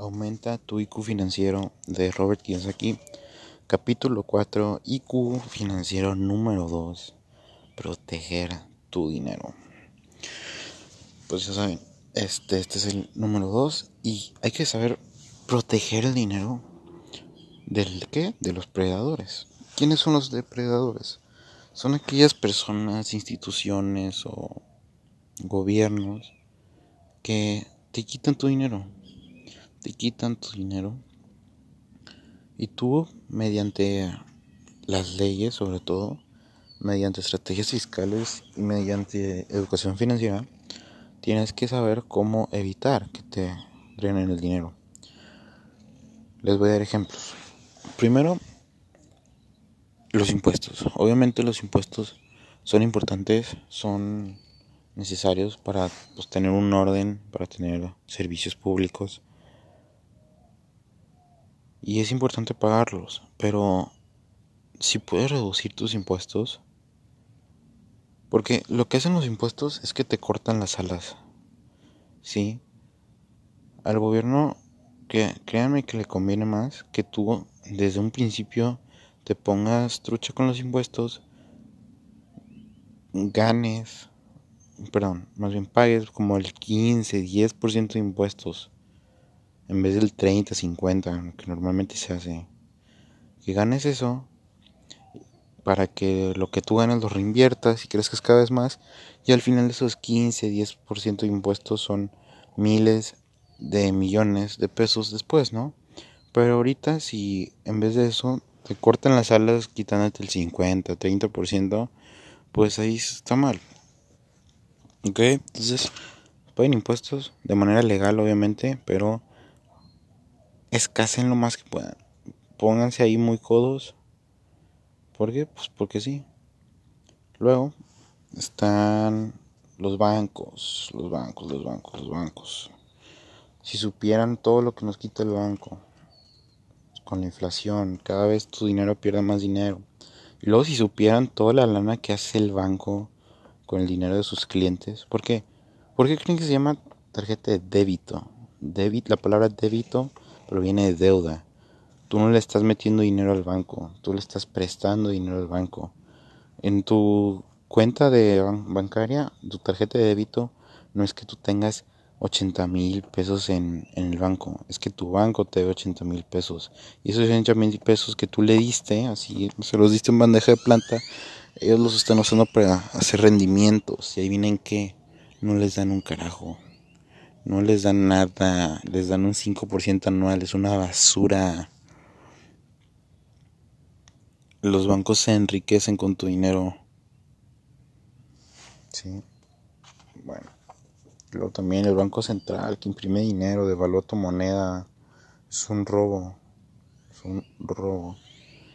Aumenta tu IQ financiero de Robert Kiyosaki. Capítulo 4. IQ financiero número 2. Proteger tu dinero. Pues ya saben, este, este es el número 2 y hay que saber proteger el dinero del qué? De los predadores. ¿Quiénes son los depredadores? Son aquellas personas, instituciones o gobiernos que te quitan tu dinero te quitan tu dinero y tú mediante las leyes sobre todo mediante estrategias fiscales y mediante educación financiera tienes que saber cómo evitar que te drenen el dinero. Les voy a dar ejemplos. Primero los impuestos. Obviamente los impuestos son importantes son necesarios para pues, tener un orden para tener servicios públicos y es importante pagarlos, pero si puedes reducir tus impuestos, porque lo que hacen los impuestos es que te cortan las alas, ¿sí? Al gobierno, que, créanme que le conviene más que tú desde un principio te pongas trucha con los impuestos, ganes, perdón, más bien pagues como el 15, 10% de impuestos en vez del 30, 50 que normalmente se hace, que ganes eso para que lo que tú ganas lo reinviertas y crezcas cada vez más y al final esos 15, 10% de impuestos son miles de millones de pesos después, ¿no? Pero ahorita si en vez de eso te cortan las alas quitándote el 50, 30%, pues ahí está mal. ¿Ok? Entonces, paguen impuestos de manera legal obviamente, pero escasen lo más que puedan. Pónganse ahí muy codos. ¿Por qué? Pues porque sí. Luego están los bancos, los bancos, los bancos, los bancos. Si supieran todo lo que nos quita el banco con la inflación, cada vez tu dinero pierde más dinero. Y luego si supieran toda la lana que hace el banco con el dinero de sus clientes, ¿por qué? ¿Por qué creen que se llama tarjeta de débito? Debit, la palabra débito proviene de deuda. Tú no le estás metiendo dinero al banco, tú le estás prestando dinero al banco. En tu cuenta de bancaria, tu tarjeta de débito, no es que tú tengas 80 mil pesos en, el banco, es que tu banco te debe 80 mil pesos. Y esos 80 mil pesos que tú le diste, así se los diste en bandeja de planta, ellos los están usando para hacer rendimientos. Y ahí vienen que no les dan un carajo. No les dan nada, les dan un 5% anual, es una basura. Los bancos se enriquecen con tu dinero. Sí. Bueno. Luego también el Banco Central que imprime dinero, devalúa tu moneda. Es un robo. Es un robo.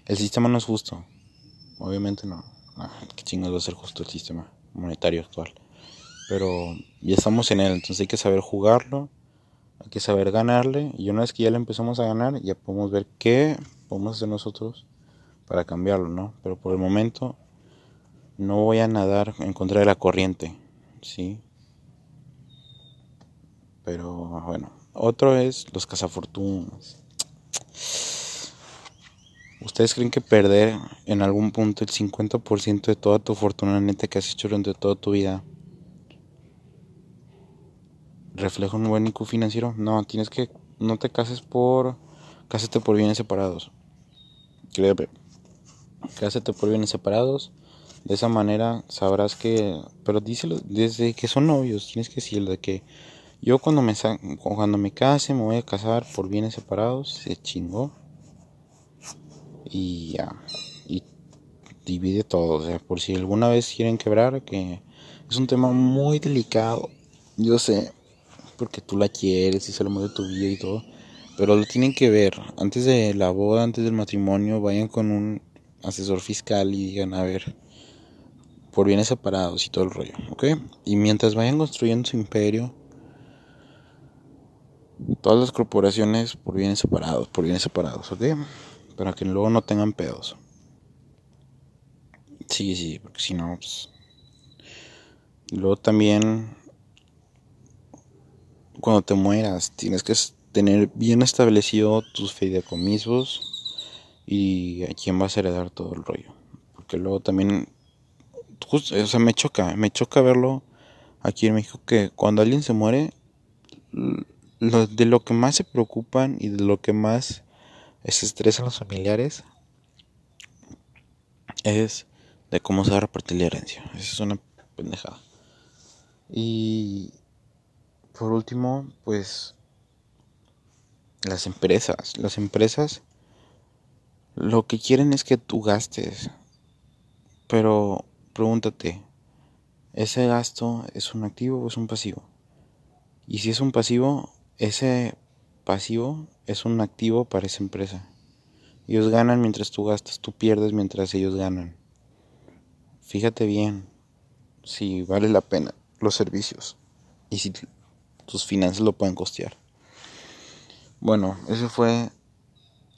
El sistema no es justo. Obviamente no. Ah, ¿Qué chingados va a ser justo el sistema monetario actual? Pero ya estamos en él, entonces hay que saber jugarlo, hay que saber ganarle, y una vez que ya le empezamos a ganar, ya podemos ver qué podemos hacer nosotros para cambiarlo, ¿no? Pero por el momento no voy a nadar en contra de la corriente, ¿sí? Pero bueno, otro es los cazafortunas. ¿Ustedes creen que perder en algún punto el 50% de toda tu fortuna neta que has hecho durante toda tu vida refleja un buen IQ financiero. No, tienes que, no te cases por, cásate por bienes separados. Créeme, cásate por bienes separados. De esa manera sabrás que, pero díselo desde que son novios, tienes que decirlo de que yo cuando me cuando me case me voy a casar por bienes separados, se chingó. Y ya, y divide todo, o sea, por si alguna vez quieren quebrar, que es un tema muy delicado. Yo sé, porque tú la quieres y es el amor de tu vida y todo. Pero lo tienen que ver. Antes de la boda, antes del matrimonio, vayan con un asesor fiscal y digan, a ver, por bienes separados y todo el rollo, ¿ok? Y mientras vayan construyendo su imperio, todas las corporaciones por bienes separados, por bienes separados, ¿ok? Para que luego no tengan pedos. Sí, sí, porque si no, pues... Luego también cuando te mueras, tienes que tener bien establecido tus fideicomisos y a quién vas a heredar todo el rollo. Porque luego también, o sea, me choca, me choca verlo aquí en México que cuando alguien se muere, de lo que más se preocupan y de lo que más se estresan los familiares es de cómo se va a repartir la herencia. Esa es una pendejada. Y por último, pues las empresas. Las empresas lo que quieren es que tú gastes. Pero pregúntate, ¿ese gasto es un activo o es un pasivo? Y si es un pasivo, ese pasivo es un activo para esa empresa. Ellos ganan mientras tú gastas, tú pierdes mientras ellos ganan. Fíjate bien si vale la pena los servicios y si tus finanzas lo pueden costear. Bueno, ese fue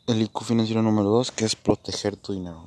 el IQ financiero número 2, que es proteger tu dinero.